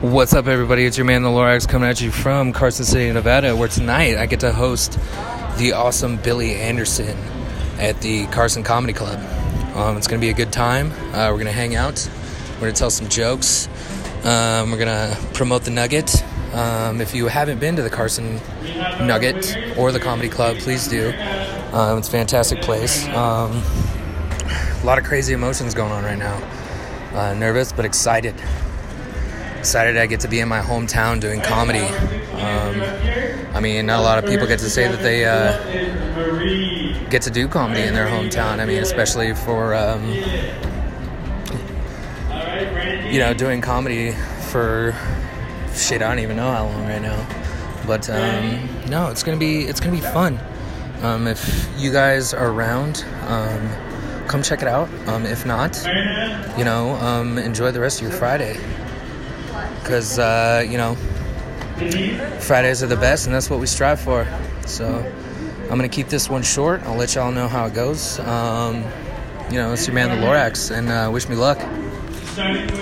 What's up, everybody? It's your man, the Lorax, coming at you from Carson City, Nevada, where tonight I get to host the awesome Billy Anderson at the Carson Comedy Club. Um, it's going to be a good time. Uh, we're going to hang out. We're going to tell some jokes. Um, we're going to promote the Nugget. Um, if you haven't been to the Carson Nugget or the Comedy Club, please do. Um, it's a fantastic place. Um, a lot of crazy emotions going on right now. Uh, nervous, but excited. Excited I get to be in my hometown doing comedy. Um, I mean, not a lot of people get to say that they uh, get to do comedy in their hometown. I mean, especially for um, you know doing comedy for shit. I don't even know how long right now, but um, no, it's gonna be it's gonna be fun. Um, if you guys are around, um, come check it out. Um, if not, you know, um, enjoy the rest of your Friday. Because, uh, you know, Fridays are the best, and that's what we strive for. So I'm to keep this one short. I'll let y'all know how it goes. Um, you know, it's your man, the Lorax, and uh, wish me luck.